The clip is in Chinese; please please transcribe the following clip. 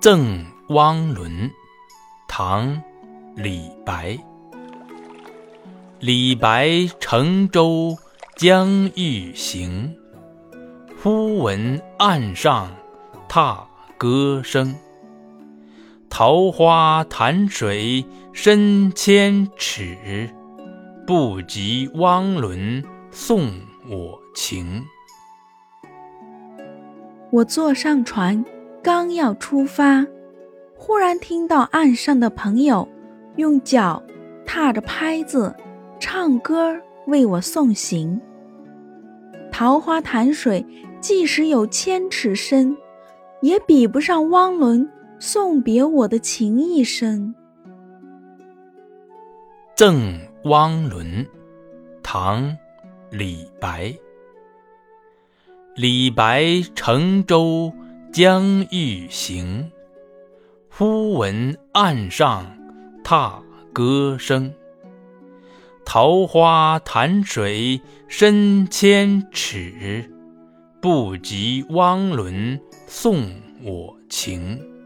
赠汪伦，唐·李白。李白乘舟将欲行，忽闻岸上踏歌声。桃花潭水深千尺，不及汪伦送我情。我坐上船，刚要出发，忽然听到岸上的朋友用脚踏着拍子唱歌为我送行。桃花潭水即使有千尺深，也比不上汪伦送别我的情意深。赠汪伦，唐·李白。李白乘舟将欲行，忽闻岸上踏歌声。桃花潭水深千尺，不及汪伦送我情。